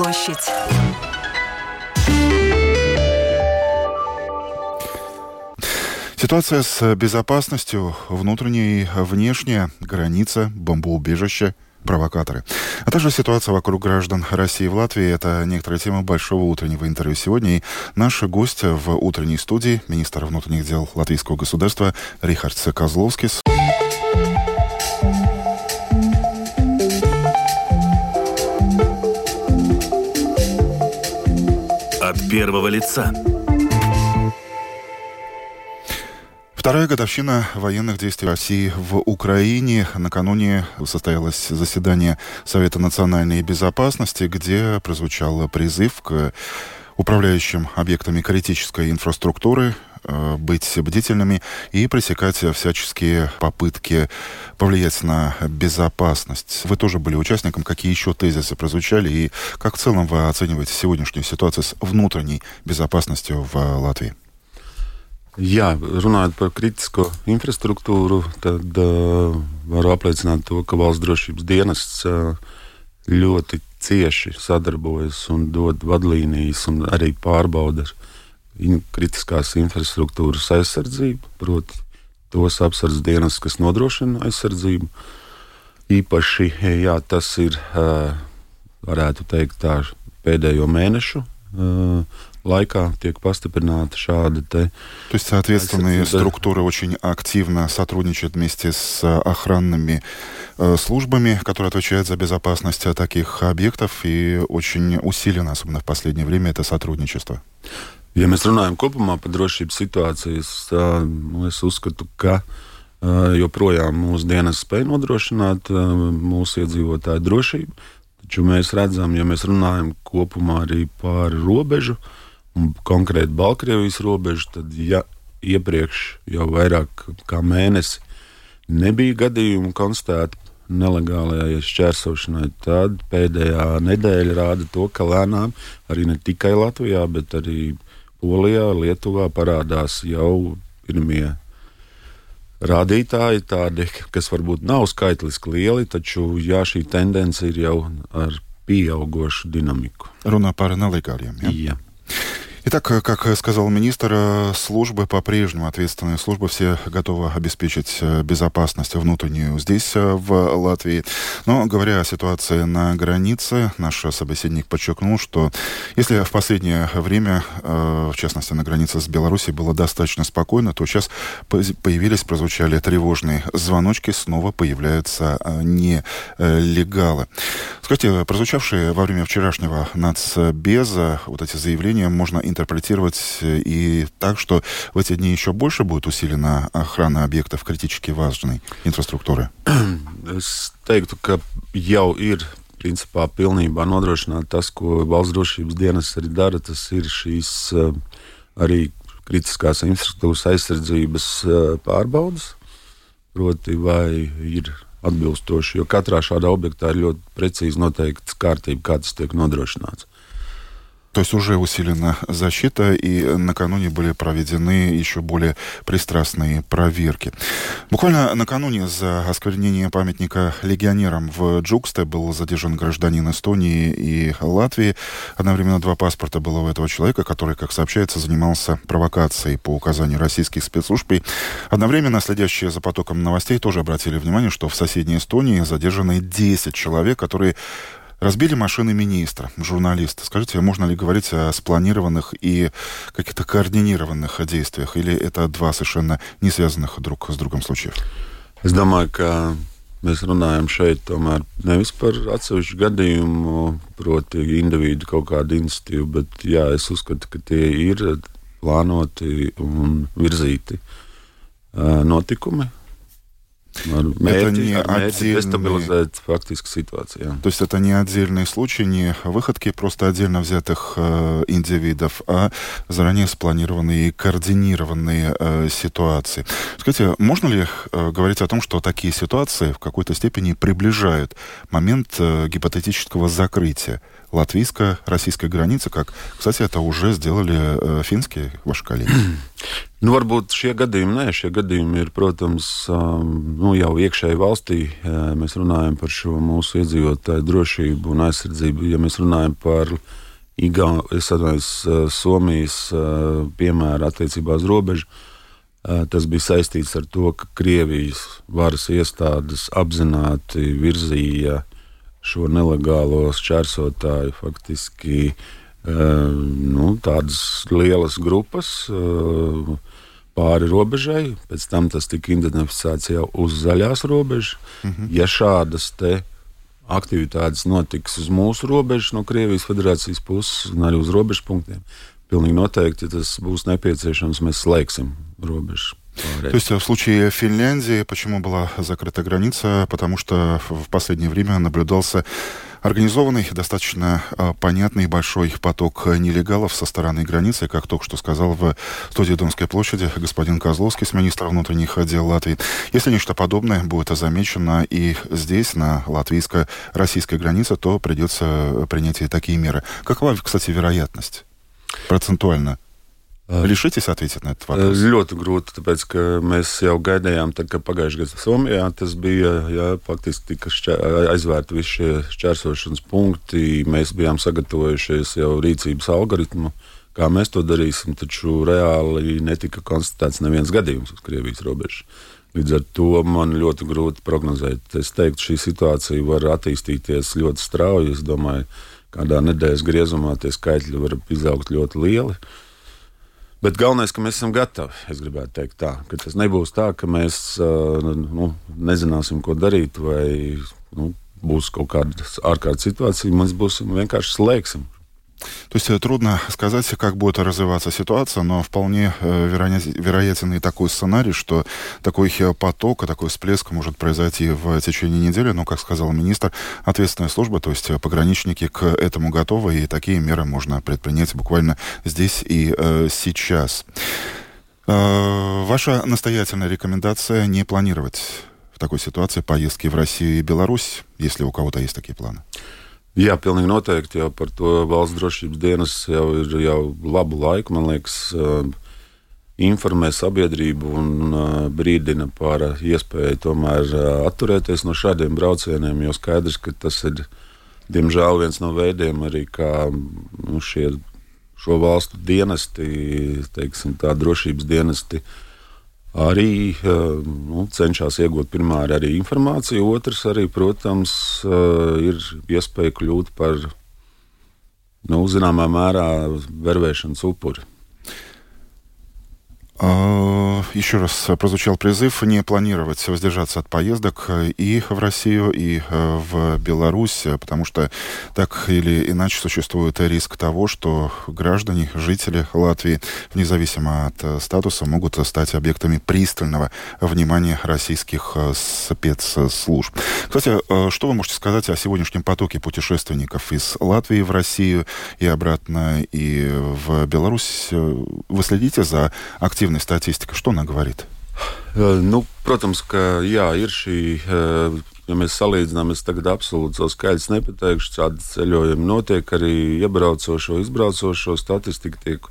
площадь. Ситуация с безопасностью внутренней и внешняя, граница, бомбоубежище, провокаторы. А также ситуация вокруг граждан России в Латвии. Это некоторая тема большого утреннего интервью сегодня. И наш гость в утренней студии, министр внутренних дел Латвийского государства Рихард Козловский. От первого лица. Вторая годовщина военных действий России в Украине. Накануне состоялось заседание Совета национальной безопасности, где прозвучал призыв к управляющим объектами критической инфраструктуры быть бдительными и пресекать всяческие попытки повлиять на безопасность. Вы тоже были участником. Какие еще тезисы прозвучали и как в целом вы оцениваете сегодняшнюю ситуацию с внутренней безопасностью в Латвии? Jā, runājot par kritisko infrastruktūru, tad uh, varu apliecināt to, ka valsts drošības dienests uh, ļoti cieši sadarbojas un dod vadlīnijas un arī pārbauda in kritiskās infrastruktūras aizsardzību, proti, tos apsardzes dienas, kas nodrošina aizsardzību. Īpaši jā, tas ir, varētu teikt, tā pēdējo mēnešu laikā tiek pastiprināta шада. То есть соответственные структуры очень активно сотрудничают вместе с охранными э, службами, которые отвечают за безопасность таких объектов, и очень усилено, особенно в последнее время, это сотрудничество. Ja mēs runājam kopumā par drošības situāciju, es uzskatu, ka joprojām mūsu dienas spēj nodrošināt mūsu iedzīvotāju drošību. Taču mēs redzam, ja mēs runājam kopumā arī par robežu, konkrēti Baltkrievijas robežu, tad ja iepriekš jau vairāk kā mēnesi nebija gadījumu konstatēti nelegālajai šķērsošanai, tad pēdējā nedēļa rāda to, ka lēnām arī ne tikai Latvijā, bet arī Polijā, Lietuvā parādās jau pirmie rādītāji, tādi, kas varbūt nav skaitliski lieli, taču jā, šī tendence ir jau ar pieaugušu dinamiku. Runā par nelegāliem. Ja? Jā. Итак, как сказал министр, службы по-прежнему, ответственные службы, все готовы обеспечить э, безопасность внутреннюю здесь, э, в Латвии. Но говоря о ситуации на границе, наш собеседник подчеркнул, что если в последнее время, э, в частности на границе с Беларусью, было достаточно спокойно, то сейчас появились, прозвучали тревожные звоночки, снова появляются нелегалы. Скажите, прозвучавшие во время вчерашнего нацбеза вот эти заявления можно интерпретировать э, и так, что в эти дни еще больше будет усилена охрана объектов критически важной инфраструктуры? Es teiktu, ka jau ir principā pilnībā nodrošināta tas, ko valsts drošības dienas arī dara. Tas ir šīs uh, arī kritiskās infrastruktūras aizsardzības uh, pārbaudas. Proti, vai ir atbilstoši, jo katrā šādā objektā ir ļoti precīzi noteikta kārtība, kā tas tiek nodrošināts. То есть уже усилена защита, и накануне были проведены еще более пристрастные проверки. Буквально накануне за осквернение памятника легионерам в Джуксте был задержан гражданин Эстонии и Латвии. Одновременно два паспорта было у этого человека, который, как сообщается, занимался провокацией по указанию российских спецслужб. И одновременно следящие за потоком новостей тоже обратили внимание, что в соседней Эстонии задержаны 10 человек, которые Разбили машины министра, журналиста. Скажите, можно ли говорить о спланированных и каких-то координированных действиях? Или это два совершенно не связанных друг с другом случаев? Es domāju, ka mēs runājam šeit tomēr nevis par atsevišķu gadījumu, proti, individu kaut kādu iniciatīvu, bet jā, es uzskatu, ka tie ir plānoti un это не отдельный... фактически ситуацию. То есть это не отдельные случаи, не выходки просто отдельно взятых э, индивидов, а заранее спланированные и координированные э, ситуации. Скажите, можно ли э, говорить о том, что такие ситуации в какой-то степени приближают момент э, гипотетического закрытия латвийско-российской границы, как, кстати, это уже сделали э, финские ваши коллеги? Nu, varbūt šie gadījumi, nē, šie gadījumi ir, protams, nu, jau iekšēji valstī. Mēs runājam par šo mūsu iedzīvotāju drošību un aizsardzību. Ja mēs runājam par Igau, es atvainojos, Somijas piemēru attiecībā uz robežu, tas bija saistīts ar to, ka Krievijas varas iestādes apzināti virzīja šo nelegālo šķērsotāju faktiski eh, nu, tādas lielas grupas eh, pāri robežai, pēc tam tas tika identificēts jau uz zaļās robežas. Mm -hmm. Ja šādas aktivitātes notiks uz mūsu robežas, no Krievijas federācijas puses un arī uz robežu punktiem, pilnīgi noteikti ja tas būs nepieciešams. Mēs slēgsim robežu. То есть в случае Финляндии почему была закрыта граница? Потому что в последнее время наблюдался Организованный, достаточно э, понятный большой поток нелегалов со стороны границы, как только что сказал в студии Донской площади господин Козловский с министра внутренних дел Латвии. Если нечто подобное будет замечено и здесь, на латвийско-российской границе, то придется принять и такие меры. Какова, кстати, вероятность процентуально? Lišķis atbildēja na šo jautājumu. Ļoti grūti, tāpēc ka mēs jau gaidījām, tad, kad pagājušajā gadā Somijā tas bija. Jā, faktiski tika aizvērti visi šie šķērsošanas punkti. Mēs bijām sagatavojušies jau rīcības algoritmu. Kā mēs to darīsim, taču reāli netika konstatēts neviens gadījums uz Krievijas robežas. Līdz ar to man ļoti grūti prognozēt. Es teiktu, šī situācija var attīstīties ļoti strauji. Es domāju, ka kādā nedēļas griezumā tie skaitļi var izaugt ļoti lieli. Uh, Bet galvenais, ka mēs esam gatavi. Es gribētu teikt, tā, ka tas nebūs tā, ka mēs nu, nezināsim, ko darīt, vai nu, būs kaut kāda ārkārtas situācija. Mēs būsim vienkārši slēgsim То есть э, трудно сказать, как будет развиваться ситуация, но вполне э, вероятен и такой сценарий, что такой э, поток, такой всплеск может произойти в течение недели. Но, как сказал министр, ответственная служба, то есть пограничники к этому готовы, и такие меры можно предпринять буквально здесь и э, сейчас. Э, ваша настоятельная рекомендация не планировать в такой ситуации поездки в Россию и Беларусь, если у кого-то есть такие планы? Jā, pilnīgi noteikti. Jau par to valsts drošības dienas jau ir jau labu laiku, man liekas, informē sabiedrību un brīdina par iespēju tomēr atturēties no šādiem braucieniem. Jo skaidrs, ka tas ir diemžēl viens no veidiem, arī kā nu, šie, šo valstu dienesti, teiksim, tā drošības dienesti arī eh, nu, cenšas iegūt pirmkārt arī informāciju, otrs arī, protams, eh, ir iespēja kļūt par nu, zināmā mērā vervēšanas upuri. Еще раз прозвучал призыв не планировать воздержаться от поездок и в Россию, и э, в Беларусь, потому что так или иначе существует риск того, что граждане, жители Латвии, независимо от э, статуса, могут стать объектами пристального внимания российских э, спецслужб. Кстати, что вы можете сказать о сегодняшнем потоке путешественников из Латвии в Россию и обратно, и в Беларусь? Вы следите за активностью objektīvna statistika, что она говорит? Nu, protams, ka jā, ir šī, ja mēs salīdzinām, es tagad absolūti savu skaidrs nepateikšu, kāda ceļojuma notiek, arī iebraucošo, izbraucošo statistika tiek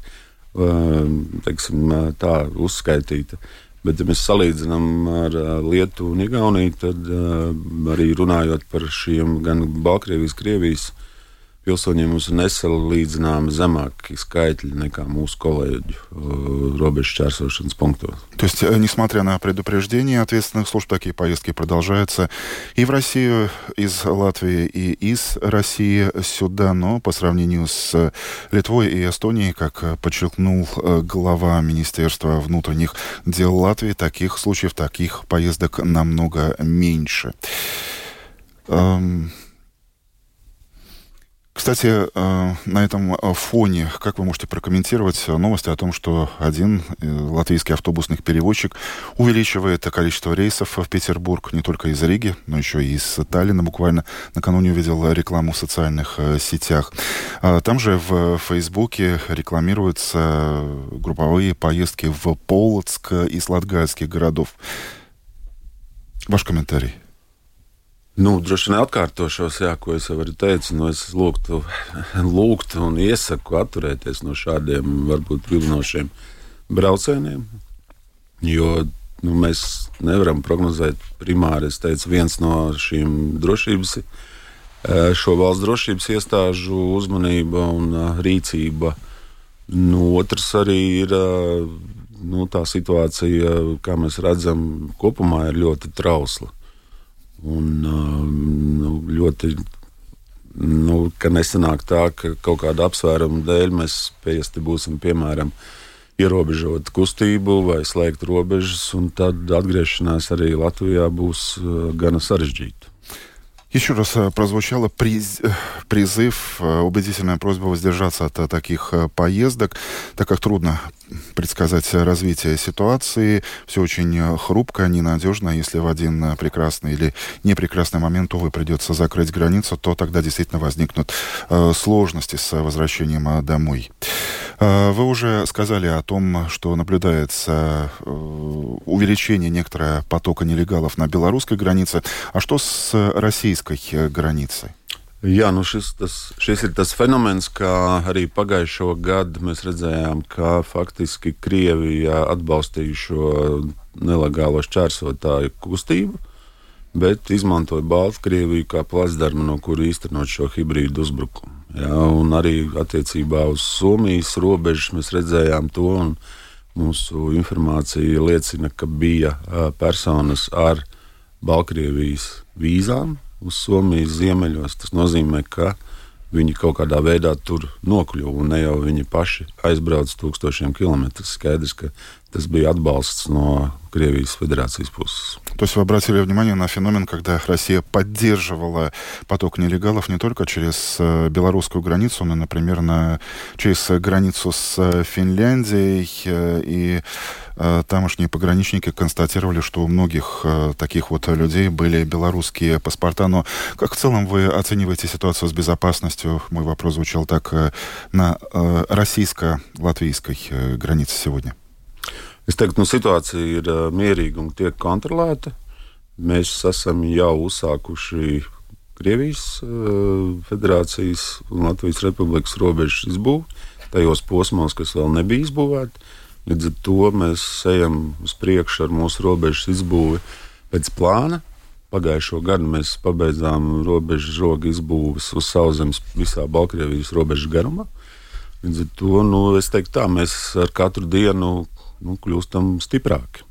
teiksim, tā uzskaitīta. Bet, ja mēs salīdzinām ar Lietuvu un Igauniju, tad arī runājot par šiem gan Baltkrievijas, Krievijas pilsoņiem mums ir nesalīdzināmi zemāki skaitļи nekā mūsu коллеги рубеж чарсовшинс пунктов. То есть, э, несмотря на предупреждения ответственных служб, такие поездки продолжаются и в Россию из Латвии, и из России сюда, но по сравнению с Литвой и Эстонией, как подчеркнул э, глава Министерства внутренних дел Латвии, таких случаев, таких поездок намного меньше. Эм, кстати, э, на этом э, фоне, как вы можете прокомментировать новости о том, что один э, латвийский автобусный перевозчик увеличивает количество рейсов в Петербург не только из Риги, но еще и из Таллина. Буквально накануне увидел рекламу в социальных сетях. Там же в Фейсбуке рекламируются групповые поездки в Полоцк и Латгальских городов. Ваш комментарий. Nu, droši vien atkārtošos, jā, ko es jau teicu. Nu, es lūgtu, lūgtu un iesaku atturēties no šādiem varbūt vilinošiem braucieniem. Jo nu, mēs nevaram prognozēt primāri. Es teicu, viens no šīm drošības, šo valsts drošības iestāžu uzmanība un rīcība. Nu, otrs arī ir nu, tā situācija, kā mēs redzam, kopumā ir ļoti trausla. Un, nu, ļoti nu, ka nesanāk tā, ka kaut kāda apsvēruma dēļ mēs spiesti būsim, piemēram, ierobežot kustību vai slēgt robežas, un tad atgriešanās arī Latvijā būs gana sarežģīta. Еще раз э, прозвучал приз, э, призыв, э, убедительная просьба воздержаться от таких поездок, так как трудно предсказать развитие ситуации. Все очень хрупко, ненадежно. Если в один прекрасный или непрекрасный момент, увы, придется закрыть границу, то тогда действительно возникнут сложности с возвращением домой. Вы уже сказали о том, что наблюдается увеличение некоторого потока нелегалов на белорусской границе. А что с российской российской границей? Jā, nu šis, tas, šis ir tas fenomens, kā arī pagājušo gadu mēs redzējām, ka faktiski Krievija atbalstīja šo nelegālo šķērsotāju kustību, bet izmantoja Baltkrieviju kā plasdarmu, no kura īstenot šo hibrīdu uzbrukumu. Jā, un arī attiecībā uz Somijas robežas mēs redzējām to, un mūsu informācija liecina, ka bija personas ar Baltkrievijas vīzām, uz Somijas ziemeļos. Tas nozīmē, ka viņi kaut kādā veidā tur nokļuva, un ne jau viņi paši aizbrauca tūkstošiem kilometru. Skaidrs, ka tas bija atbalsts no Krievijas Федерации puses. То есть вы обратили внимание на феномен, когда Россия поддерживала поток нелегалов не только через э, белорусскую границу, но, например, на, через границу с э, Финляндией э, и тамошние пограничники констатировали, что у многих таких вот людей были белорусские паспорта. Но как в целом вы оцениваете ситуацию с безопасностью? Мой вопрос звучал так на российско-латвийской границе сегодня. Es teiktu, nu, situācija ir mierīga un tiek kontrolēta. Mēs esam jau uzsākuši Krievijas uh, Federācijas un Latvijas Republikas robežas izbūvi tajos posmos, kas vēl nebija izbūvēti. Līdz ar to mēs ejam uz priekšu ar mūsu robežas izbūvi pēc plāna. Pagājušo gadu mēs pabeidzām robežu žogu izbūves uz sauszemes visā Baltkrievijas robežas garumā. Līdz ar to nu, es teiktu, tā mēs ar katru dienu nu, kļūstam stiprāki.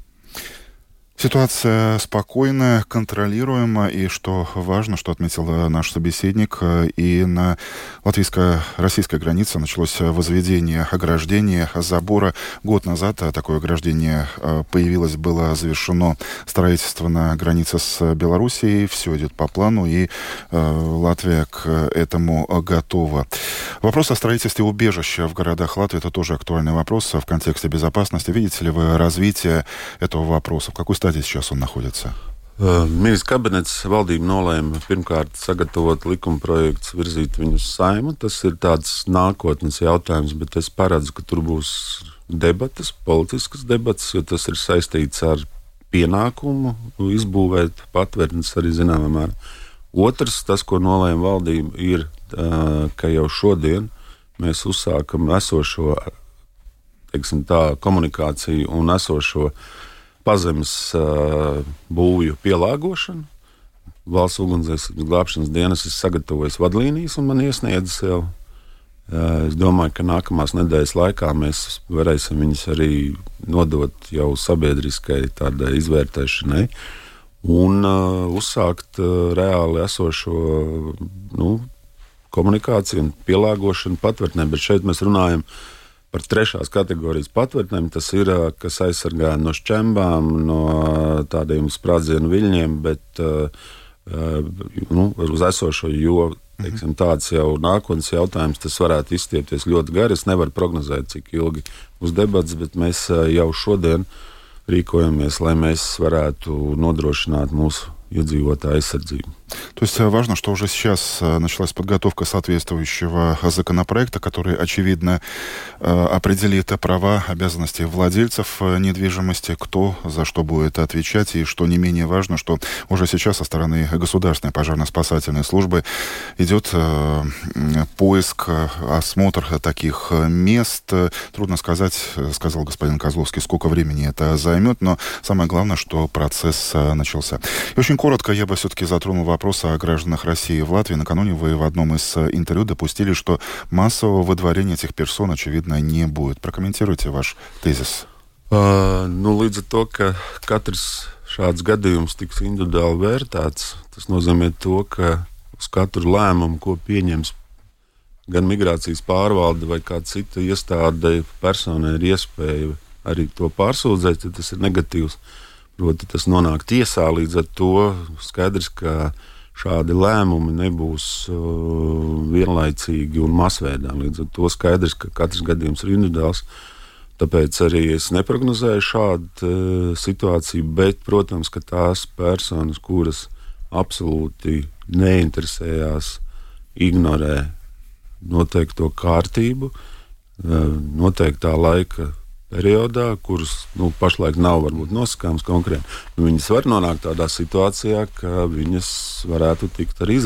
Ситуация спокойная, контролируема, и что важно, что отметил наш собеседник, и на латвийско-российской границе началось возведение ограждения, забора. Год назад такое ограждение э, появилось, было завершено строительство на границе с Белоруссией. Все идет по плану, и э, Латвия к этому готова. Вопрос о строительстве убежища в городах Латвии – это тоже актуальный вопрос в контексте безопасности. Видите ли вы развитие этого вопроса? В какой стадии stadijā сейчас он находится? Ministrs kabinets valdība nolēma pirmkārt sagatavot likuma projektu, virzīt viņu uz saimu. Tas ir tāds nākotnes jautājums, bet es paredzu, ka tur būs debatas, politiskas debatas, jo tas ir saistīts ar pienākumu izbūvēt patvērtnes arī zināmā mērā. Otrs, tas, ko nolēma valdība, ir, ka jau šodien mēs uzsākam esošo teiksim, tā, komunikāciju un esošo uh, pazemes uh, būvju pielāgošanu. Valsts ugunsdzēsības glābšanas dienas ir sagatavojis vadlīnijas un man iesniedzis jau. Uh, es domāju, ka nākamās nedēļas laikā mēs varēsim viņus arī nodot jau sabiedriskai tādai izvērtēšanai un uh, uzsākt uh, reāli esošo nu, komunikāciju un pielāgošanu patvērtnēm. Bet šeit mēs runājam par par trešās kategorijas patvērtnēm. Tas ir, kas aizsargā no šķembām, no tādiem sprādzienu viļņiem, bet nu, uz esošo, jo teiksim, tāds jau nākotnes jautājums, tas varētu izstiepties ļoti gari. Es nevaru prognozēt, cik ilgi būs debats, bet mēs jau šodien rīkojamies, lai mēs varētu nodrošināt mūsu iedzīvotāju aizsardzību. То есть э, важно, что уже сейчас э, началась подготовка соответствующего законопроекта, который, очевидно, э, определит права, обязанности владельцев недвижимости, кто за что будет отвечать, и что не менее важно, что уже сейчас со стороны государственной пожарно-спасательной службы идет поиск, осмотр таких мест. Трудно сказать, сказал господин Козловский, сколько времени это займет, но самое главное, что процесс начался. И очень коротко я бы все-таки затронул вопрос о гражданах России в Латвии. Накануне вы в одном из э, интервью допустили, что массового выдворения этих персон, очевидно, не будет. Прокомментируйте ваш тезис. Uh, nu, līdz ar to, ka katrs šāds gadījums tiks individuāli vērtēts, tas nozīmē to, ka uz katru lēmumu, ko pieņems gan migrācijas pārvalde vai kāda cita iestāde, personai ir iespēja arī to pārsūdzēt, ja tas ir negatīvs. Proti, tas nonāk tiesā līdz ar to skaidrs, ka šādi lēmumi nebūs uh, vienlaicīgi un masveidā. Līdz ar to skaidrs, ka katrs gadījums ir individuāls. Tāpēc arī es neprognozēju šādu uh, situāciju, bet, protams, ka tās personas, kuras absolūti neinteresējās, ignorē noteikto kārtību, uh, noteiktā laika periodā, kurus nu, pašlaik nav varbūt nosakāms konkrēti, viņas var nonākt tādā situācijā, ka viņas varētu tikt arī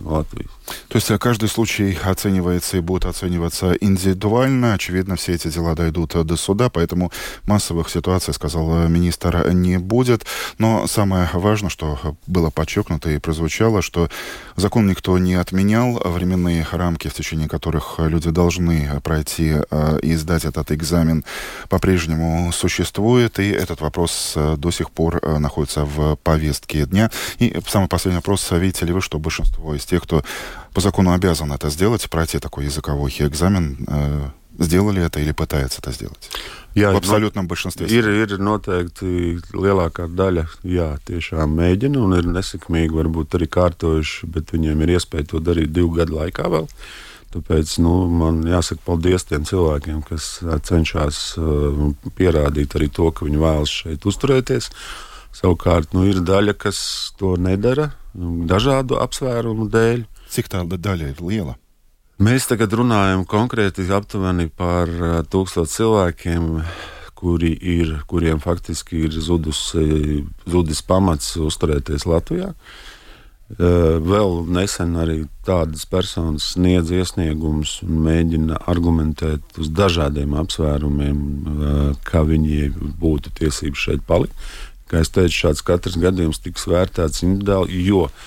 no Latvijas. То есть каждый случай оценивается и будет оцениваться индивидуально. Очевидно, все эти дела дойдут до суда, поэтому массовых ситуаций, сказал министр, не будет. Но самое важное, что было подчеркнуто и прозвучало, что закон никто не отменял. Временные рамки, в течение которых люди должны пройти э, и сдать этот экзамен, по-прежнему существует. И этот вопрос э, до сих пор э, находится в повестке дня. И самый последний вопрос. Видите ли вы, что большинство из тех, кто по закону обязан это сделать, пройти такой языковой экзамен, э, сделали это или пытаются это сделать? Jā, в абсолютном no, большинстве. Ir, ir noteikti lielākā daļa, jā, tiešām mēģina un ir nesekmīgi, varbūt arī kārtojuši, bet viņiem ir iespēja to darīt divu gadu laikā vēl. Tāpēc nu, man jāsaka paldies tiem cilvēkiem, kas cenšas uh, pierādīt arī to, ka viņi vēlas šeit uzturēties. Savukārt nu, ir daļa, kas to nedara dažādu apsvērumu dēļ. Cik tā daļa ir liela? Mēs tagad runājam konkrēti aptuveni par tūkstošu cilvēkiem, kuri ir, kuriem faktiski ir zudus, zudis pamats uzturēties Latvijā. Vēl nesen arī tādas personas sniedz iesniegumus un mēģina argumentēt uz dažādiem apsvērumiem, kā viņi būtu tiesības šeit palikt. Kā jau teicu, šāds katrs gadījums tiks vērtēts individuāli, jo uh,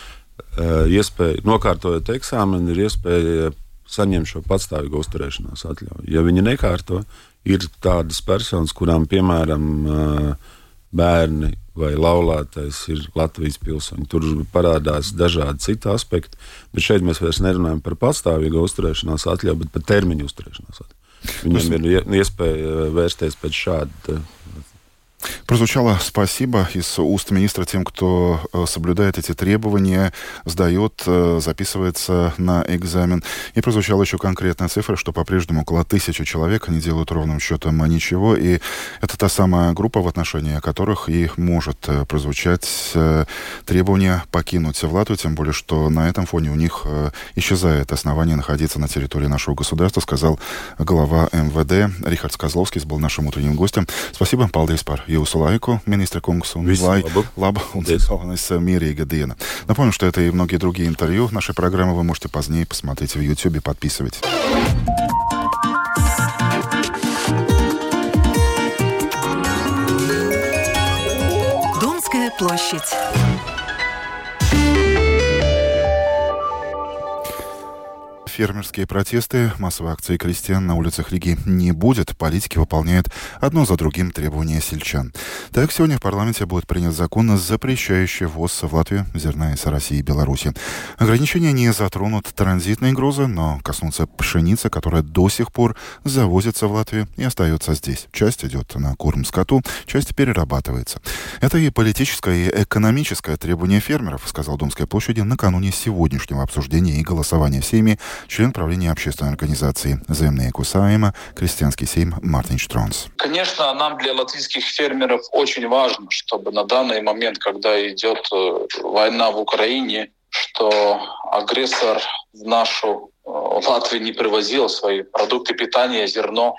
Eh, iespēja, nokārtojot eksāmenu, ir iespēja saņemt šo patstāvīgu uzturēšanās atļauju. Ja viņi nekārto, ir tādas personas, kurām, piemēram, eh, bērni vai laulātais ir Latvijas pilsoņi. Tur parādās dažādi citi aspekti, bet šeit mēs vairs nerunājam par pastāvīgu uzturēšanās atļauju, bet par termiņu uzturēšanās atļauju. Viņam ir iespēja vērsties pēc šāda Прозвучало спасибо из уст министра тем, кто э, соблюдает эти требования, сдает, э, записывается на экзамен. И прозвучала еще конкретная цифра, что по-прежнему около тысячи человек не делают ровным счетом ничего. И это та самая группа, в отношении которых и может э, прозвучать требование покинуть Латвию, тем более, что на этом фоне у них исчезает основание находиться на территории нашего государства, сказал глава МВД Рихард Козловский, был нашим утренним гостем. Спасибо, Палдейс Пар jūsu laiku, министра kungs, un Visu lai labu, labu un galvenais мирīga диена. Напомню, что это и многие другие интервью нашей программы вы можете позднее посмотреть в YouTube, подписывайтесь. Домская площадь. Фермерские протесты, массовые акции крестьян на улицах Риги не будет. Политики выполняют одно за другим требования сельчан. Так, сегодня в парламенте будет принят закон, запрещающий ввоз в Латвию зерна из России и Беларуси. Ограничения не затронут транзитные грузы, но коснутся пшеницы, которая до сих пор завозится в Латвию и остается здесь. Часть идет на корм скоту, часть перерабатывается. Это и политическое, и экономическое требование фермеров, сказал Домской площади накануне сегодняшнего обсуждения и голосования в Сейме член правления общественной организации «Земные Кусаима» Крестьянский Сейм Мартин Штронс. Конечно, нам для латвийских фермеров очень важно, чтобы на данный момент, когда идет э, война в Украине, что агрессор в нашу э, Латвию не привозил свои продукты питания, зерно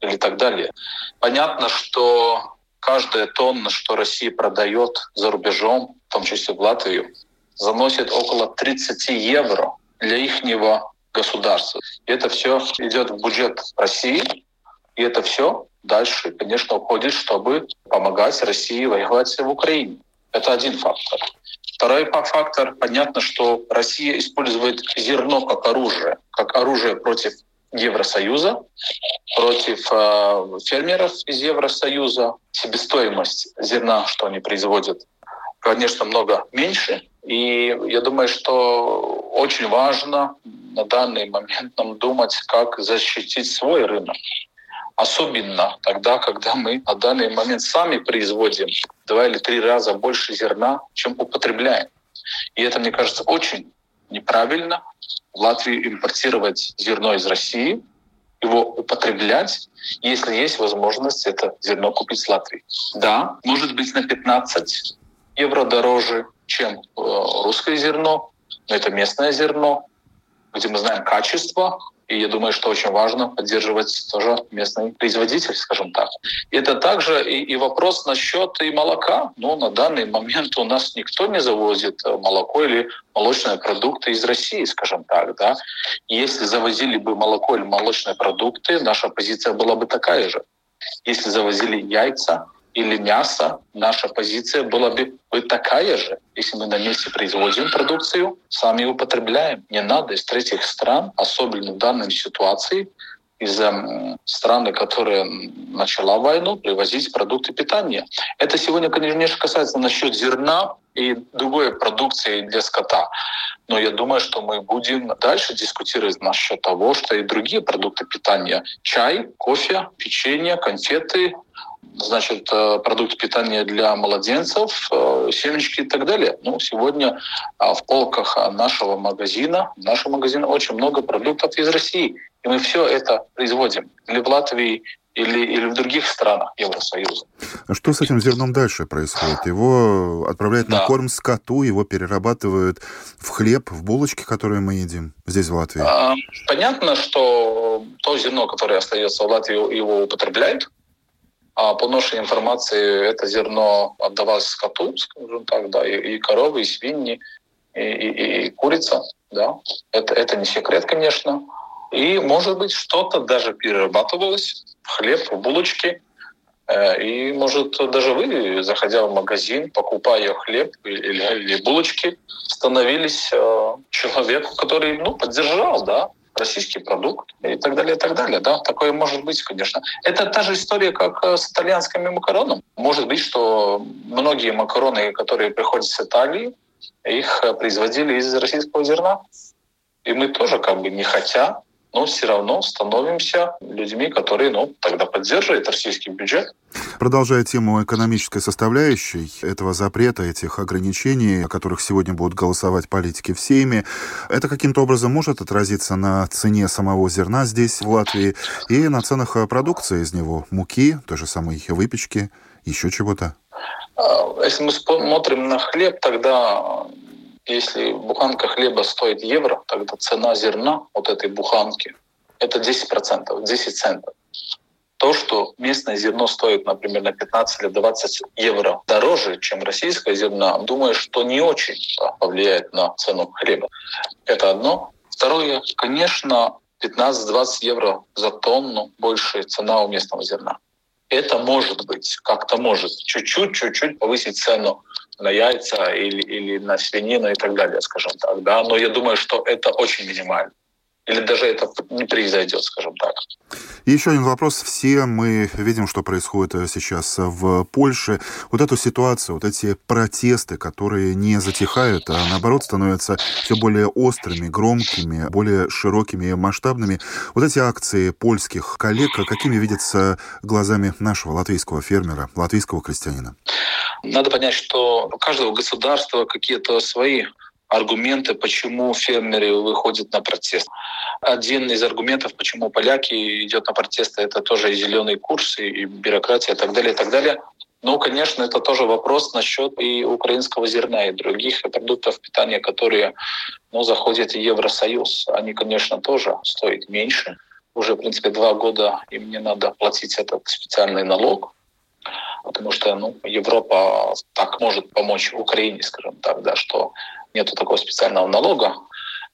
или так далее. Понятно, что каждая тонна, что Россия продает за рубежом, в том числе в Латвию, заносит около 30 евро для ихнего государства. И это все идет в бюджет России, и это все дальше, конечно, уходит, чтобы помогать России воевать в Украине. Это один фактор. Второй фактор, понятно, что Россия использует зерно как оружие, как оружие против Евросоюза, против э, фермеров из Евросоюза. Себестоимость зерна, что они производят, конечно, много меньше. И я думаю, что очень важно на данный момент нам думать, как защитить свой рынок. Особенно тогда, когда мы на данный момент сами производим два или три раза больше зерна, чем употребляем. И это, мне кажется, очень неправильно. В Латвии импортировать зерно из России, его употреблять, если есть возможность это зерно купить с Латвии. Да, может быть на 15 евро дороже, чем э, русское зерно, но это местное зерно, где мы знаем качество, и я думаю, что очень важно поддерживать тоже местный производитель, скажем так. Это также и, и вопрос насчет и молока. Ну, на данный момент у нас никто не завозит э, молоко или молочные продукты из России, скажем так. Да? Если завозили бы молоко или молочные продукты, наша позиция была бы такая же. Если завозили яйца, или мясо, наша позиция была бы, бы такая же. Если мы на месте производим продукцию, сами употребляем. Не надо из третьих стран, особенно в данной ситуации, из страны, которая начала войну, привозить продукты питания. Это сегодня, конечно, касается насчет зерна и другой продукции для скота. Но я думаю, что мы будем дальше дискутировать насчет того, что и другие продукты питания, чай, кофе, печенье, конфеты, значит, э, продукты питания для младенцев, э, семечки и так далее. Ну, сегодня а, в полках нашего магазина, нашего магазина очень много продуктов из России. И мы все это производим или в Латвии, или, или в других странах Евросоюза. А что с этим зерном дальше происходит? Его отправляют да. на корм скоту, его перерабатывают в хлеб, в булочки, которые мы едим здесь, в Латвии? А, понятно, что то зерно, которое остается в Латвии, его употребляют, а по нашей информации это зерно отдавалось скоту, скажем так, да, и, и коровы, и свиньи, и, и, и курица, да. Это, это не секрет, конечно. И, может быть, что-то даже перерабатывалось в хлеб, в булочки. Э, и, может, даже вы, заходя в магазин, покупая хлеб или, или булочки, становились э, человеку, который ну, поддержал да, российский продукт и так далее, и так далее. Да? Такое может быть, конечно. Это та же история, как э, с итальянскими макаронами. Может быть, что многие макароны, которые приходят с Италии, их э, производили из российского зерна. И мы тоже, как бы не хотя, но все равно становимся людьми, которые ну, тогда поддерживают российский бюджет. Продолжая тему экономической составляющей этого запрета, этих ограничений, о которых сегодня будут голосовать политики в Сейме, это каким-то образом может отразиться на цене самого зерна здесь, в Латвии, и на ценах продукции из него, муки, той же самой выпечки, еще чего-то? А, если мы смотрим на хлеб, тогда если буханка хлеба стоит евро, тогда цена зерна вот этой буханки это 10%, 10 центов. То, что местное зерно стоит, например, на 15 или 20 евро дороже, чем российское зерно, думаю, что не очень повлияет на цену хлеба. Это одно. Второе, конечно, 15-20 евро за тонну больше цена у местного зерна. Это может быть, как-то может чуть-чуть, чуть-чуть повысить цену на яйца или, или на свинину и так далее, скажем так. Да? Но я думаю, что это очень минимально или даже это не произойдет, скажем так. Еще один вопрос. Все мы видим, что происходит сейчас в Польше. Вот эту ситуацию, вот эти протесты, которые не затихают, а наоборот становятся все более острыми, громкими, более широкими и масштабными. Вот эти акции польских коллег, какими видятся глазами нашего латвийского фермера, латвийского крестьянина? Надо понять, что у каждого государства какие-то свои аргументы, почему фермеры выходят на протест. Один из аргументов, почему поляки идут на протесты, это тоже и зеленый курс, и бюрократия и так далее, и так далее. Ну, конечно, это тоже вопрос насчет и украинского зерна, и других продуктов питания, которые ну, заходят в Евросоюз. Они, конечно, тоже стоят меньше. Уже, в принципе, два года им не надо платить этот специальный налог, потому что ну, Европа так может помочь Украине, скажем так, да, что нету такого специального налога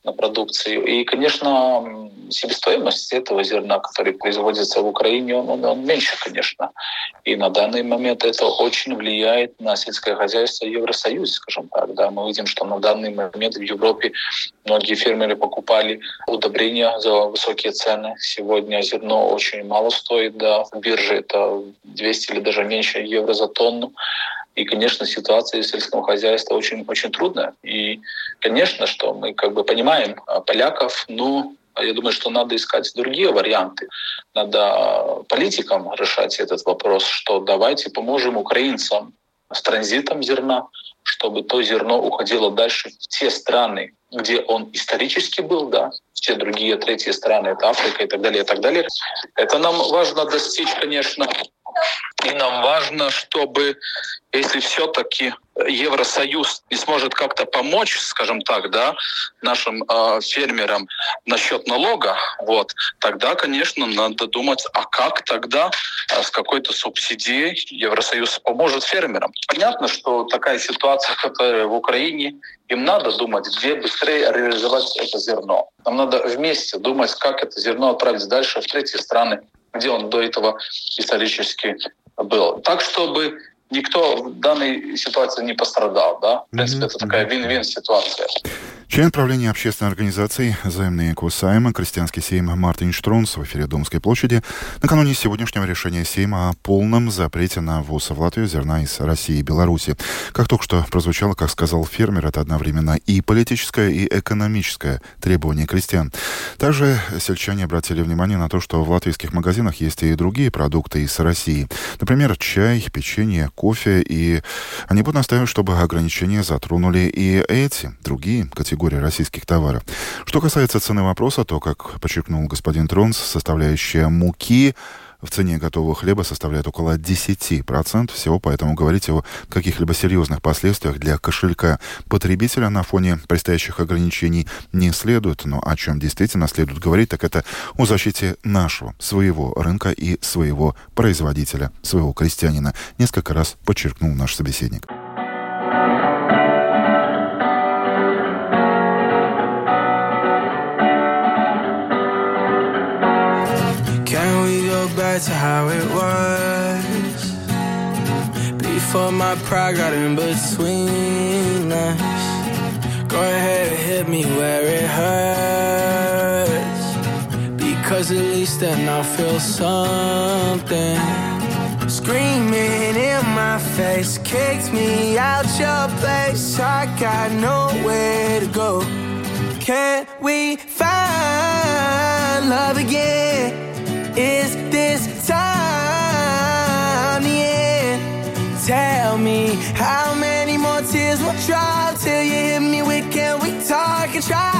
на продукцию. И, конечно, себестоимость этого зерна, который производится в Украине, он, он меньше, конечно. И на данный момент это очень влияет на сельское хозяйство Евросоюза, скажем так. Да. Мы видим, что на данный момент в Европе многие фермеры покупали удобрения за высокие цены. Сегодня зерно очень мало стоит да, в бирже, это 200 или даже меньше евро за тонну. И, конечно, ситуация в сельском хозяйстве очень, очень трудная. И, конечно, что мы как бы понимаем а, поляков, но я думаю, что надо искать другие варианты. Надо политикам решать этот вопрос, что давайте поможем украинцам с транзитом зерна, чтобы то зерно уходило дальше в те страны, где он исторически был, да, в те другие третьи страны, это Африка и так далее, и так далее. Это нам важно достичь, конечно, и нам важно, чтобы, если все-таки Евросоюз не сможет как-то помочь, скажем так, да, нашим э, фермерам насчет налога, вот, тогда, конечно, надо думать, а как тогда э, с какой-то субсидией Евросоюз поможет фермерам. Понятно, что такая ситуация, которая в Украине, им надо думать, где быстрее реализовать это зерно. Нам надо вместе думать, как это зерно отправить дальше в третьи страны, где он до этого исторически был. Так, чтобы никто в данной ситуации не пострадал. Да? В принципе, mm-hmm. это такая вин-вин ситуация. Член правления общественной организации «Взаимные Кусайма» Крестьянский сейм Мартин Штронс в эфире Домской площади накануне сегодняшнего решения Сейма о полном запрете на ввоз в Латвию зерна из России и Беларуси. Как только что прозвучало, как сказал фермер, это одновременно и политическое, и экономическое требование крестьян. Также сельчане обратили внимание на то, что в латвийских магазинах есть и другие продукты из России. Например, чай, печенье, кофе. И они будут настаивать, чтобы ограничения затронули и эти, другие категории категории российских товаров. Что касается цены вопроса, то, как подчеркнул господин Тронс, составляющая муки в цене готового хлеба составляет около 10% всего, поэтому говорить о каких-либо серьезных последствиях для кошелька потребителя на фоне предстоящих ограничений не следует. Но о чем действительно следует говорить, так это о защите нашего, своего рынка и своего производителя, своего крестьянина. Несколько раз подчеркнул наш собеседник. Back to how it was. Before my pride got in between us. Go ahead, hit me where it hurts. Because at least then I'll feel something. Screaming in my face Kicked me out your place. I got nowhere to go. Can't we find love again? Me. How many more tears will drop till you hit me? With can we talk and try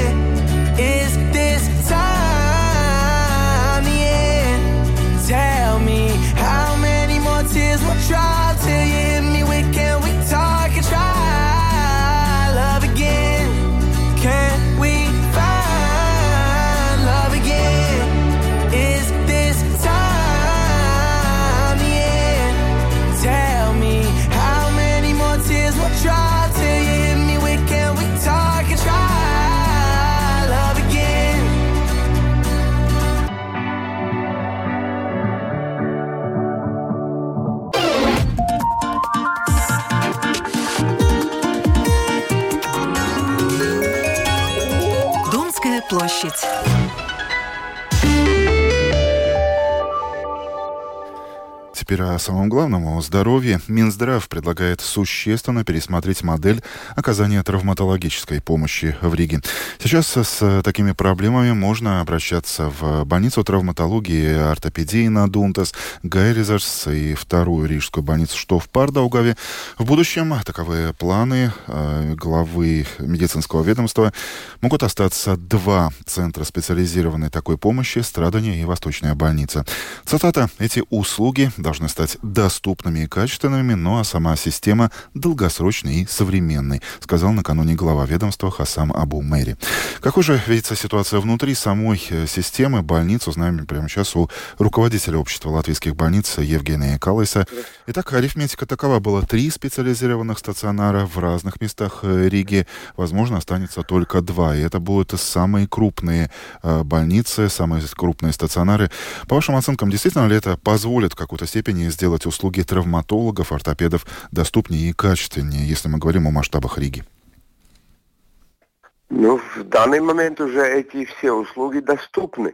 Площадь. Теперь о самом главном, о здоровье. Минздрав предлагает существенно пересмотреть модель оказания травматологической помощи в Риге. Сейчас с такими проблемами можно обращаться в больницу травматологии и ортопедии на Дунтас, Гайризерс и вторую рижскую больницу, что в Пардаугаве. В будущем таковые планы э, главы медицинского ведомства могут остаться два центра специализированной такой помощи, страдания и Восточная больница. Цитата. Эти услуги должны стать доступными и качественными, ну а сама система долгосрочной и современной, сказал накануне глава ведомства Хасам Абу Мэри. Какой же видится ситуация внутри самой э, системы больниц, узнаем прямо сейчас у руководителя общества латвийских больниц Евгения Калайса. Итак, арифметика такова. Было три специализированных стационара в разных местах э, Риги. Возможно, останется только два. И это будут самые крупные э, больницы, самые крупные стационары. По вашим оценкам, действительно ли это позволит в какой-то степени степени сделать услуги травматологов, ортопедов доступнее и качественнее, если мы говорим о масштабах Риги? Ну, в данный момент уже эти все услуги доступны.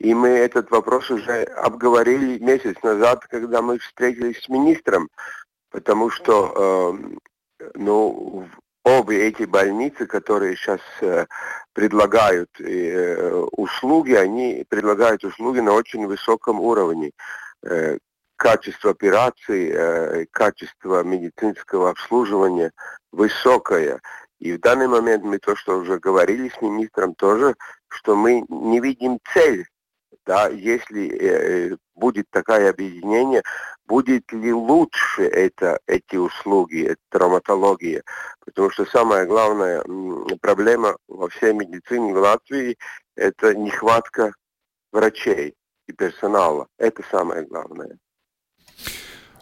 И мы этот вопрос уже обговорили месяц назад, когда мы встретились с министром, потому что э, ну, обе эти больницы, которые сейчас э, предлагают э, услуги, они предлагают услуги на очень высоком уровне. Э, качество операций, э, качество медицинского обслуживания высокое. И в данный момент мы то, что уже говорили с министром тоже, что мы не видим цель, да, если э, будет такое объединение, будет ли лучше это, эти услуги, эта травматология. Потому что самая главная проблема во всей медицине в Латвии – это нехватка врачей и персонала. Это самое главное.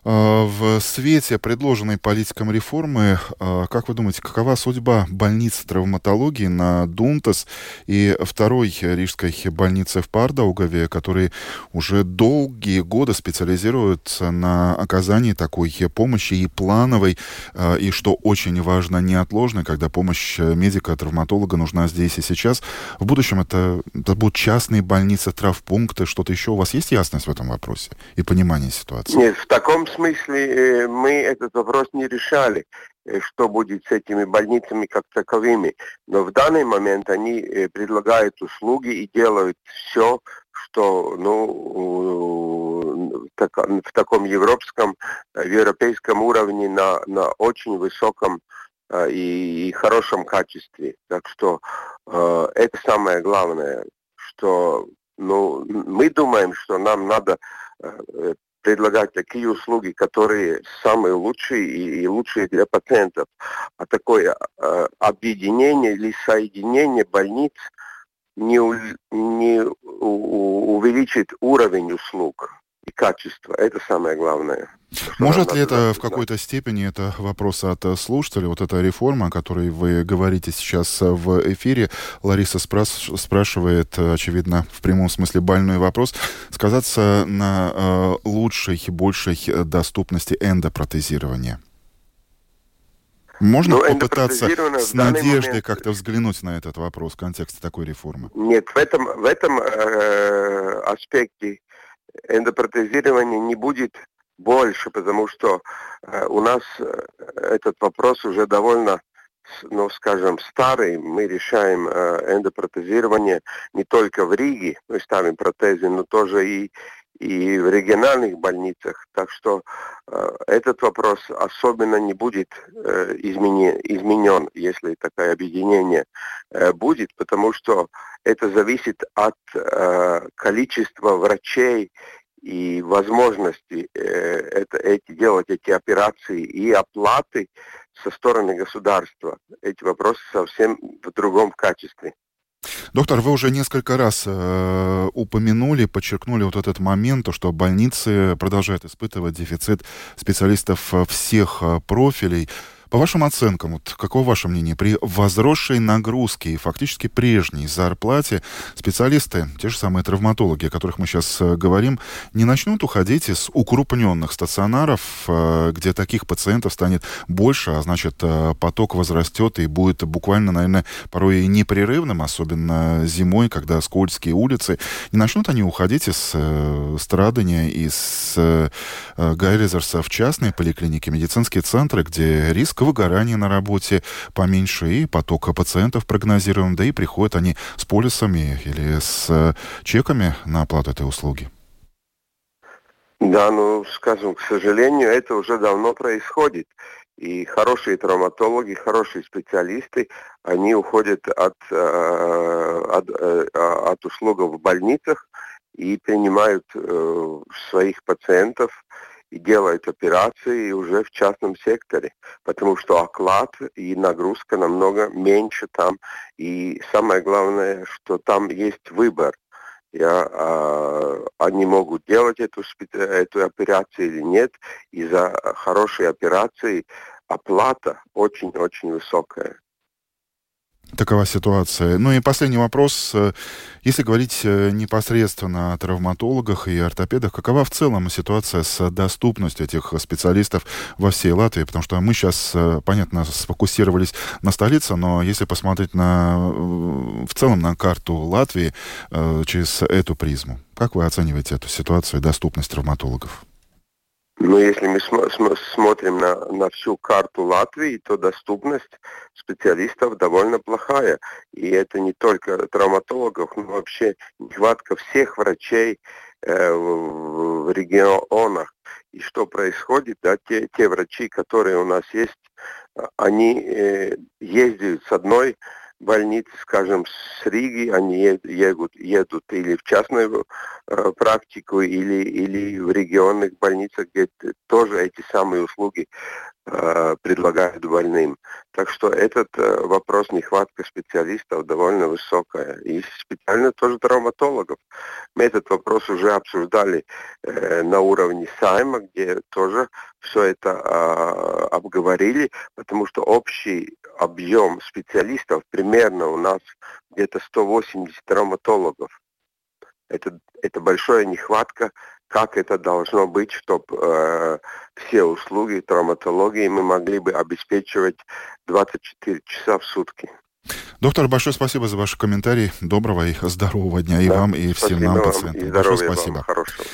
А, в свете предложенной политиком реформы, а, как вы думаете, какова судьба больницы травматологии на Дунтас и второй рижской больницы в Пардаугаве, которые уже долгие годы специализируются на оказании такой помощи и плановой, а, и, что очень важно, неотложной, когда помощь медика-травматолога нужна здесь и сейчас. В будущем это, это будут частные больницы, травпункты, что-то еще. У вас есть ясность в этом вопросе и понимание ситуации? Нет, в таком смысле э, мы этот вопрос не решали, э, что будет с этими больницами как таковыми. Но в данный момент они э, предлагают услуги и делают все, что ну, в таком европейском, в европейском уровне на, на очень высоком и, и хорошем качестве. Так что это самое главное, что ну, мы думаем, что нам надо предлагать такие услуги, которые самые лучшие и, и лучшие для пациентов. А такое э, объединение или соединение больниц не, не у, увеличит уровень услуг и качество. Это самое главное. Может ли это в какой-то степени, это вопрос от э, слушателя, вот эта реформа, о которой вы говорите сейчас э, в эфире, Лариса спраш- спрашивает, э, очевидно, в прямом смысле больной вопрос, сказаться на э, лучшей, большей доступности эндопротезирования? Можно ну, попытаться с надеждой момент... как-то взглянуть на этот вопрос в контексте такой реформы? Нет, в этом, в этом э, аспекте эндопротезирование не будет больше, потому что э, у нас э, этот вопрос уже довольно, ну, скажем, старый. Мы решаем э, эндопротезирование не только в Риге, мы ставим протезы, но тоже и, и в региональных больницах. Так что э, этот вопрос особенно не будет э, изменен, изменен, если такое объединение э, будет, потому что это зависит от э, количества врачей и возможности э, это, эти, делать эти операции и оплаты со стороны государства. Эти вопросы совсем в другом качестве. Доктор, вы уже несколько раз э, упомянули, подчеркнули вот этот момент, то, что больницы продолжают испытывать дефицит специалистов всех э, профилей. По вашим оценкам, вот каково ваше мнение, при возросшей нагрузке и фактически прежней зарплате специалисты, те же самые травматологи, о которых мы сейчас э, говорим, не начнут уходить из укрупненных стационаров, э, где таких пациентов станет больше, а значит э, поток возрастет и будет буквально, наверное, порой и непрерывным, особенно зимой, когда скользкие улицы. Не начнут они уходить из страдания, из Гайлизерса в частные поликлиники, медицинские центры, где риск выгорания на работе поменьше и потока пациентов прогнозируем, да и приходят они с полисами или с э, чеками на оплату этой услуги. Да, ну, скажем, к сожалению, это уже давно происходит. И хорошие травматологи, хорошие специалисты, они уходят от, э, от, э, от услуг в больницах и принимают своих пациентов и делают операции уже в частном секторе, потому что оклад и нагрузка намного меньше там. И самое главное, что там есть выбор. Я, а, они могут делать эту, эту операцию или нет. И за хорошие операции оплата очень-очень высокая. Такова ситуация. Ну и последний вопрос. Если говорить э, непосредственно о травматологах и ортопедах, какова в целом ситуация с доступностью этих специалистов во всей Латвии? Потому что мы сейчас, э, понятно, сфокусировались на столице, но если посмотреть на, в целом на карту Латвии э, через эту призму, как вы оцениваете эту ситуацию и доступность травматологов? Но если мы см см смотрим на, на всю карту Латвии, то доступность специалистов довольно плохая. И это не только травматологов, но вообще нехватка всех врачей э, в, регионах. И что происходит, да, те, те врачи, которые у нас есть, они э, ездят с одной больницы, скажем, с Риги, они едут, едут или в частную э, практику, или, или в регионных больницах, где тоже эти самые услуги э, предлагают больным. Так что этот э, вопрос нехватка специалистов довольно высокая. И специально тоже травматологов. Мы этот вопрос уже обсуждали э, на уровне Сайма, где тоже все это э, обговорили, потому что общий объем специалистов примерно у нас где-то 180 травматологов. Это, это большая нехватка, как это должно быть, чтобы э, все услуги травматологии мы могли бы обеспечивать 24 часа в сутки. Доктор, большое спасибо за ваши комментарии. Доброго и здорового дня и вам, и всем нам, пациентам. Большое спасибо. Вам. Хорошего.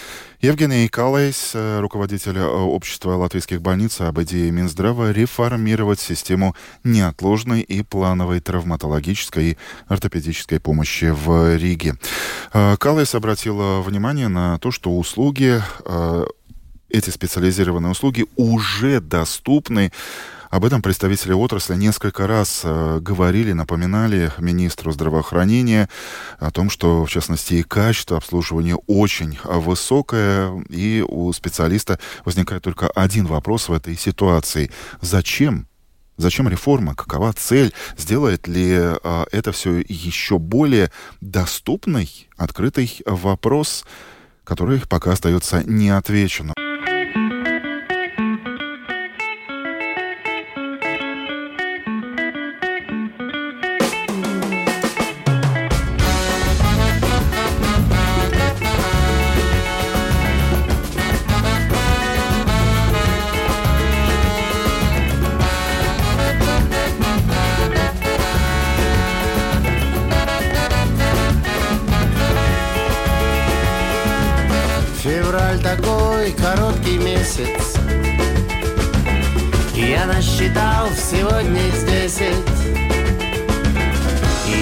Евгений Калейс, э, руководитель э, общества латвийских больниц, об идее Минздрава реформировать систему неотложной и плановой травматологической и ортопедической помощи в Риге. Э, Калейс обратил внимание на то, что услуги, эти специализированные услуги уже доступны об этом представители отрасли несколько раз э, говорили, напоминали министру здравоохранения о том, что, в частности, и качество обслуживания очень высокое, и у специалиста возникает только один вопрос в этой ситуации. Зачем Зачем реформа? Какова цель? Сделает ли а, это все еще более доступный, открытый вопрос, который пока остается неотвеченным?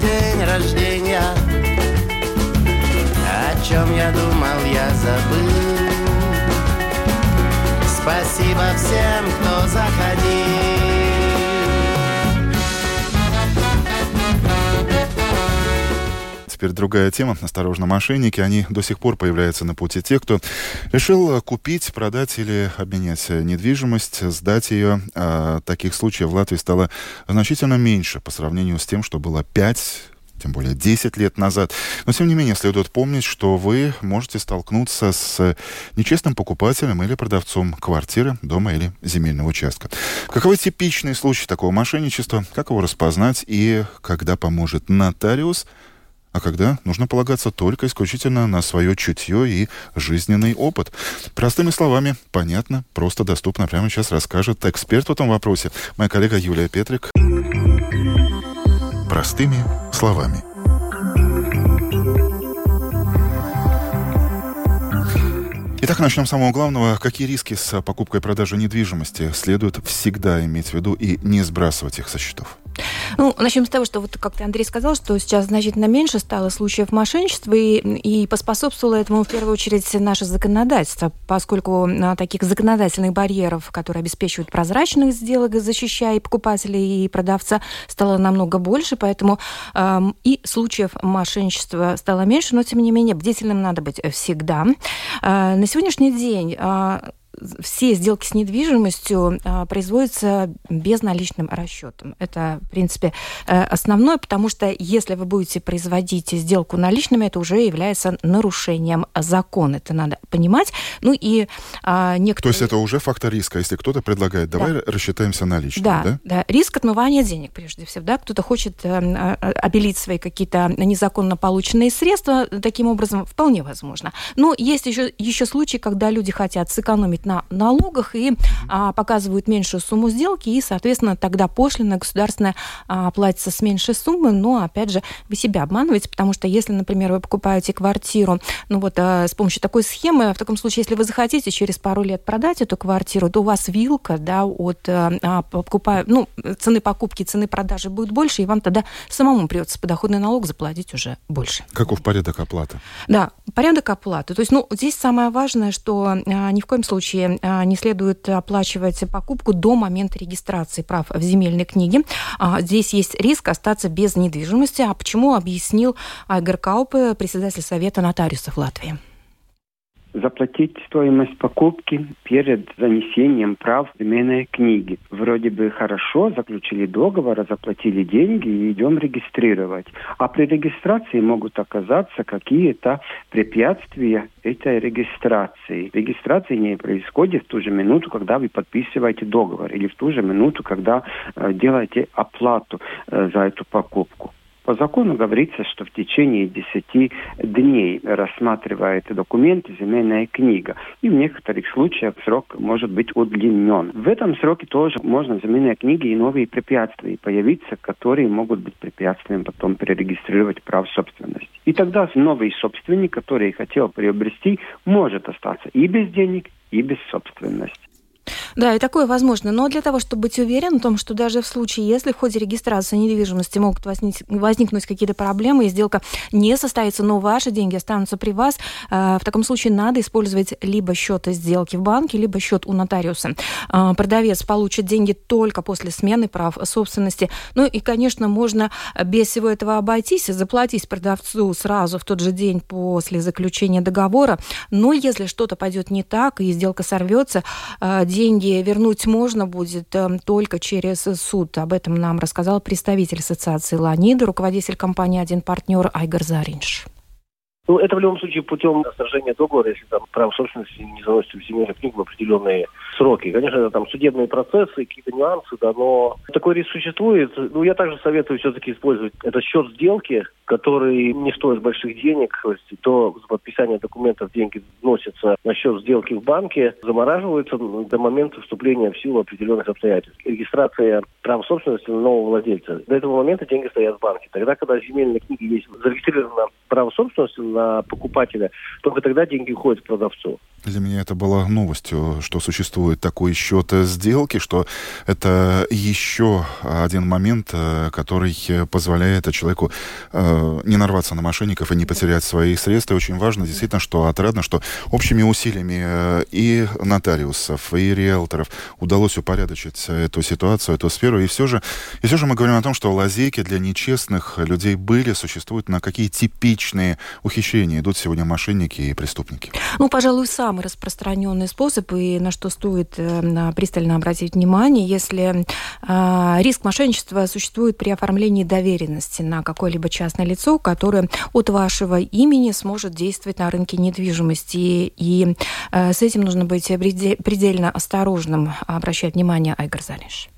день рождения чем я думал, я забыл. Спасибо всем, кто заходил. Теперь другая тема. Осторожно, мошенники. Они до сих пор появляются на пути тех, кто решил купить, продать или обменять недвижимость, сдать ее. А таких случаев в Латвии стало значительно меньше по сравнению с тем, что было 5 тем более 10 лет назад. Но, тем не менее, следует помнить, что вы можете столкнуться с нечестным покупателем или продавцом квартиры, дома или земельного участка. Каковы типичные случаи такого мошенничества, как его распознать и когда поможет нотариус – а когда нужно полагаться только исключительно на свое чутье и жизненный опыт. Простыми словами, понятно, просто доступно. Прямо сейчас расскажет эксперт в этом вопросе, моя коллега Юлия Петрик. Простыми словами. Итак, начнем с самого главного. Какие риски с покупкой и продажей недвижимости следует всегда иметь в виду и не сбрасывать их со счетов? Ну, начнем с того, что вот как ты, Андрей, сказал, что сейчас значительно меньше стало случаев мошенничества, и, и поспособствовало этому в первую очередь наше законодательство, поскольку а, таких законодательных барьеров, которые обеспечивают прозрачность сделок, защищая и покупателей, и продавца, стало намного больше, поэтому э, и случаев мошенничества стало меньше, но тем не менее бдительным надо быть всегда. Э, на сегодняшний день э, все сделки с недвижимостью а, производятся безналичным расчетом. Это, в принципе, э, основное, потому что если вы будете производить сделку наличными, это уже является нарушением закона. Это надо понимать. Ну и а, некоторые... То есть это уже фактор риска, если кто-то предлагает, давай да. рассчитаемся наличными, да, да? Да, риск отмывания денег, прежде всего, да, кто-то хочет э, а, обелить свои какие-то незаконно полученные средства, таким образом, вполне возможно. Но есть еще, еще случаи, когда люди хотят сэкономить на налогах и а, показывают меньшую сумму сделки, и, соответственно, тогда пошлина государственная а, платится с меньшей суммы, но, опять же, вы себя обманываете, потому что если, например, вы покупаете квартиру, ну вот а, с помощью такой схемы, в таком случае, если вы захотите через пару лет продать эту квартиру, то у вас вилка, да, от а, а покупая, ну, цены покупки, цены продажи будет больше, и вам тогда самому придется подоходный налог заплатить уже больше. Каков порядок оплаты? Да, порядок оплаты. То есть, ну, здесь самое важное, что а, ни в коем случае случае а, не следует оплачивать покупку до момента регистрации прав в земельной книге. А, здесь есть риск остаться без недвижимости. А почему, объяснил Айгар Каупе, председатель Совета нотариусов Латвии заплатить стоимость покупки перед занесением прав в земельной книги. Вроде бы хорошо, заключили договор, заплатили деньги и идем регистрировать. А при регистрации могут оказаться какие-то препятствия этой регистрации. Регистрация не происходит в ту же минуту, когда вы подписываете договор, или в ту же минуту, когда э, делаете оплату э, за эту покупку. По закону говорится, что в течение 10 дней рассматривает документы земельная книга. И в некоторых случаях срок может быть удлинен. В этом сроке тоже можно в земельной книге и новые препятствия появиться, которые могут быть препятствием потом перерегистрировать прав собственности. И тогда новый собственник, который хотел приобрести, может остаться и без денег, и без собственности. Да, и такое возможно. Но для того, чтобы быть уверен в том, что даже в случае, если в ходе регистрации недвижимости могут возникнуть какие-то проблемы, и сделка не состоится, но ваши деньги останутся при вас, э, в таком случае надо использовать либо счет сделки в банке, либо счет у нотариуса. Э, продавец получит деньги только после смены прав собственности. Ну и, конечно, можно без всего этого обойтись и заплатить продавцу сразу в тот же день после заключения договора. Но если что-то пойдет не так и сделка сорвется, э, деньги вернуть можно будет эм, только через суд. Об этом нам рассказал представитель ассоциации «Ланида», руководитель компании «Один партнер» Айгар Заринш. Ну, это в любом случае путем сражения договора, если там право собственности не заносится в земельную книгу в определенные сроки. Конечно, это там судебные процессы, какие-то нюансы, да, но такой риск существует. Ну, я также советую все-таки использовать этот счет сделки, который не стоит больших денег. То есть до подписания документов деньги вносятся на счет сделки в банке, замораживаются до момента вступления в силу определенных обстоятельств. Регистрация права собственности на нового владельца. До этого момента деньги стоят в банке. Тогда, когда в земельной книге есть зарегистрировано право собственности на покупателя, только тогда деньги уходят к продавцу. Для меня это была новостью, что существует такой счет сделки, что это еще один момент, э, который позволяет человеку э, не нарваться на мошенников и не потерять свои средства. И очень важно, действительно, что отрадно, что общими усилиями э, и нотариусов, и риэлторов удалось упорядочить эту ситуацию, эту сферу. И все же, и все же мы говорим о том, что лазейки для нечестных людей были, существуют, на какие типичные ухищрения идут сегодня мошенники и преступники. Ну, пожалуй, сам самый распространенный способ и на что стоит э, пристально обратить внимание, если э, риск мошенничества существует при оформлении доверенности на какое-либо частное лицо, которое от вашего имени сможет действовать на рынке недвижимости. И э, с этим нужно быть предельно осторожным, обращать внимание, Айгар Залиш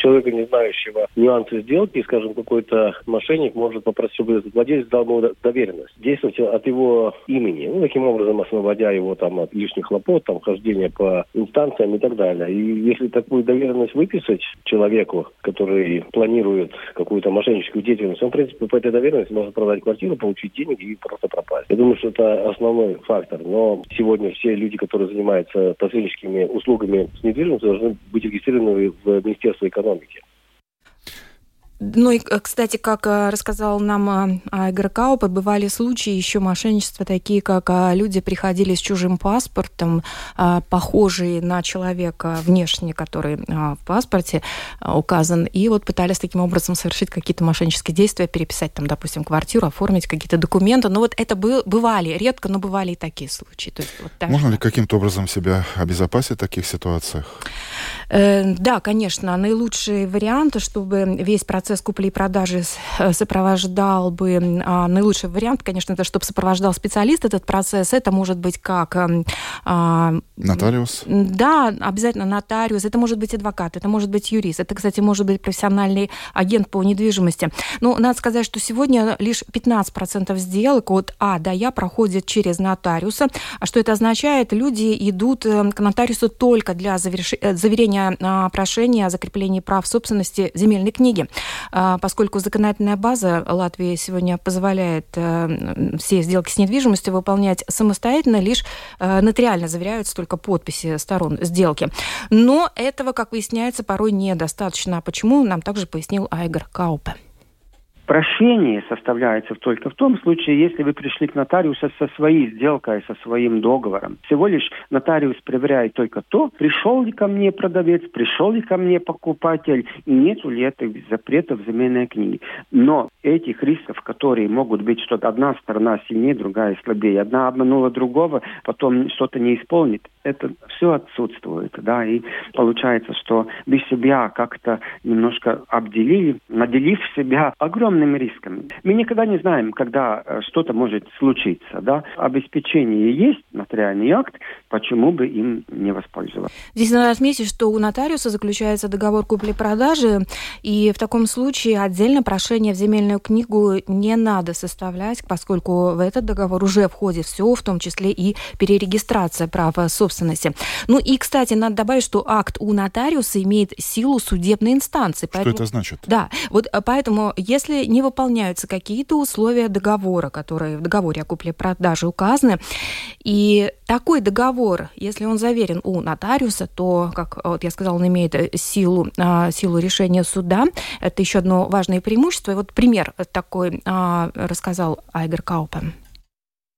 человека, не знающего нюансы сделки, скажем, какой-то мошенник может попросить, чтобы владелец дал ему доверенность, действовать от его имени, ну, таким образом освободя его там от лишних хлопот, там, хождения по инстанциям и так далее. И если такую доверенность выписать человеку, который планирует какую-то мошенническую деятельность, он, в принципе, по этой доверенности может продать квартиру, получить деньги и просто пропасть. Я думаю, что это основной фактор. Но сегодня все люди, которые занимаются посредническими услугами с недвижимостью, должны быть регистрированы в Министерстве экономики экономики. Ну и, э, кстати, как э, рассказал нам э, Игорь Каупа, бывали случаи еще мошенничества, такие как люди приходили с чужим паспортом, похожие на человека внешне, который в паспорте указан, и вот пытались таким образом совершить какие-то мошеннические действия, переписать там, допустим, квартиру, оформить какие-то документы. Но вот это был, бывали, редко, но бывали и такие случаи. То есть, вот так. Можно ли каким-то образом себя обезопасить в таких ситуациях? Да, конечно. Наилучший вариант, чтобы весь процесс купли и продажи э, сопровождал бы, а, наилучший вариант, конечно, это чтобы сопровождал специалист этот процесс. Это может быть как... Эм, а, нотариус? Да, обязательно нотариус. Это может быть адвокат, это может быть юрист. Это, кстати, может быть профессиональный агент по недвижимости. Но надо сказать, что сегодня лишь 15% сделок от А до Я проходят через нотариуса. А что это означает? Люди идут э, к нотариусу только для заверш... Э, заверения а, прошения о закреплении прав собственности земельной книги. А, поскольку законодательная база Латвии сегодня позволяет э, все сделки с недвижимостью выполнять самостоятельно, лишь э, нотариально заверяются только подписи сторон сделки. Но этого, как выясняется, порой недостаточно. Почему, нам также пояснил Айгар Каупе. Прошение составляется только в том случае, если вы пришли к нотариусу со своей сделкой, со своим договором. Всего лишь нотариус проверяет только то, пришел ли ко мне продавец, пришел ли ко мне покупатель, и нет ли этих запретов в земельной книге. Но этих рисков, которые могут быть, что одна сторона сильнее, другая слабее, одна обманула другого, потом что-то не исполнит, это все отсутствует. Да? И получается, что вы себя как-то немножко обделили, наделив себя огромным огромными рисками. Мы никогда не знаем, когда э, что-то может случиться. Да? Обеспечение есть, нотариальный акт, почему бы им не воспользоваться. Здесь надо отметить, что у нотариуса заключается договор купли-продажи, и в таком случае отдельно прошение в земельную книгу не надо составлять, поскольку в этот договор уже входит все, в том числе и перерегистрация права собственности. Ну и, кстати, надо добавить, что акт у нотариуса имеет силу судебной инстанции. Что поэтому, это значит? Да, вот э, поэтому, если не выполняются какие-то условия договора, которые в договоре о купле-продаже указаны. И такой договор, если он заверен у нотариуса, то, как вот я сказала, он имеет силу, а, силу решения суда. Это еще одно важное преимущество. И вот пример такой а, рассказал Айгер Каупен.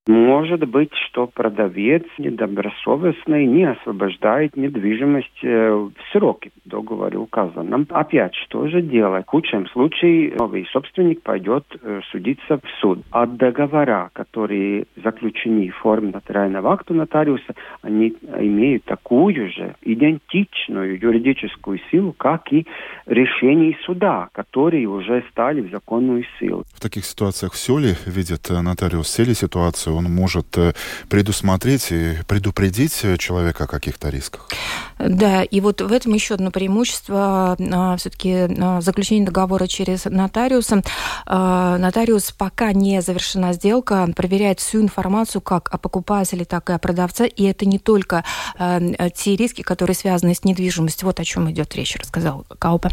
Может быть, что продавец недобросовестный не освобождает недвижимость э, в сроки в договоре указанном. Опять, что же делать? В худшем случае новый собственник пойдет э, судиться в суд. А договора, которые заключены в форме нотариального акта нотариуса, они имеют такую же идентичную юридическую силу, как и решения суда, которые уже стали в законную силу. В таких ситуациях все ли видит э, нотариус, все ли ситуации он может э, предусмотреть и предупредить человека о каких-то рисках. Да, и вот в этом еще одно преимущество а, все-таки а, заключение договора через нотариуса. А, нотариус, пока не завершена сделка, проверяет всю информацию как о покупателе, так и о продавце. И это не только те риски, которые связаны с недвижимостью. Вот о чем идет речь, рассказал Каупа.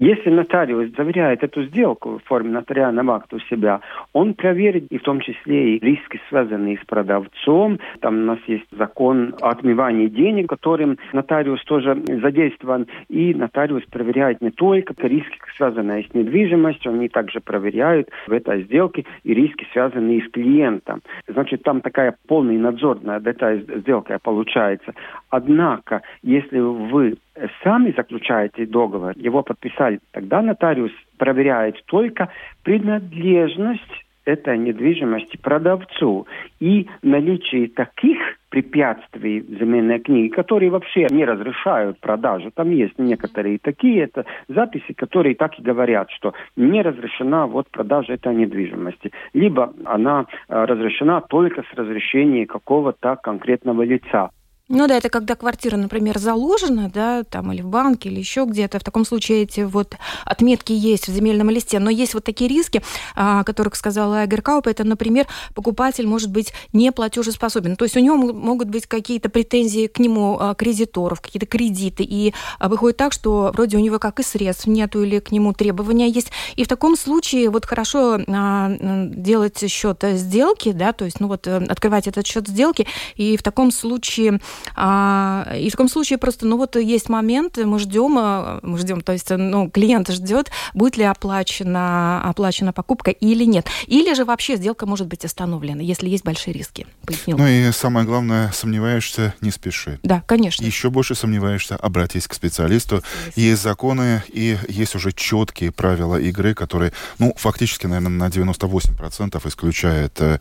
Если нотариус заверяет эту сделку в форме нотариального акта у себя, он проверит и в том числе и риски, связанные с продавцом. Там у нас есть закон о отмывании денег, которым нотариус тоже задействован. И нотариус проверяет не только риски, связанные с недвижимостью, они также проверяют в этой сделке и риски, связанные с клиентом. Значит, там такая полный надзор над этой сделкой получается. Однако, если вы сами заключаете договор, его подписали, тогда нотариус проверяет только принадлежность этой недвижимости продавцу и наличие таких препятствий в земельной книге, которые вообще не разрешают продажу. Там есть некоторые такие это записи, которые так и говорят, что не разрешена вот продажа этой недвижимости. Либо она э, разрешена только с разрешения какого-то конкретного лица. Ну да, это когда квартира, например, заложена, да, там или в банке, или еще где-то. В таком случае эти вот отметки есть в земельном листе. Но есть вот такие риски, о которых сказала Айгер Кауп. Это, например, покупатель может быть не платежеспособен. То есть у него могут быть какие-то претензии к нему а, кредиторов, какие-то кредиты. И а, выходит так, что вроде у него как и средств нету, или к нему требования есть. И в таком случае вот хорошо а, делать счет сделки, да, то есть, ну вот, э, открывать этот счет сделки, и в таком случае а, и в таком случае просто, ну вот есть момент, мы ждем, а, мы ждем, то есть, ну, клиент ждет, будет ли оплачена, оплачена покупка или нет. Или же вообще сделка может быть остановлена, если есть большие риски. Пояснил. Ну и самое главное, сомневаешься, не спеши. Да, конечно. Еще больше сомневаешься, обратись к специалисту. Есть законы и есть уже четкие правила игры, которые, ну, фактически, наверное, на 98% исключают э,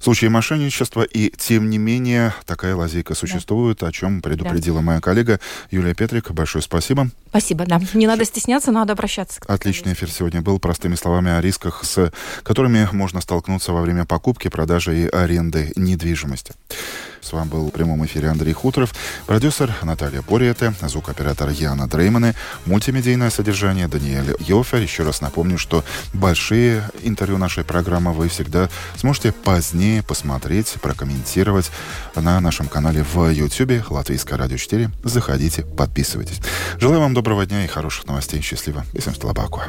случаи мошенничества, и тем не менее такая лазейка существует. Да существует, о чем предупредила да. моя коллега Юлия Петрик. Большое спасибо. Спасибо, да. Не надо стесняться, надо обращаться. Отличный эфир сегодня был. Простыми словами о рисках, с которыми можно столкнуться во время покупки, продажи и аренды недвижимости. С вами был в прямом эфире Андрей Хуторов, продюсер Наталья Бориэте, звукооператор Яна Дрейманы, мультимедийное содержание Даниэль Йофер. Еще раз напомню, что большие интервью нашей программы вы всегда сможете позднее посмотреть, прокомментировать на нашем канале в YouTube Латвийское радио 4. Заходите, подписывайтесь. Желаю вам доброго Доброго дня и хороших новостей. Счастливо. И всем слабаку.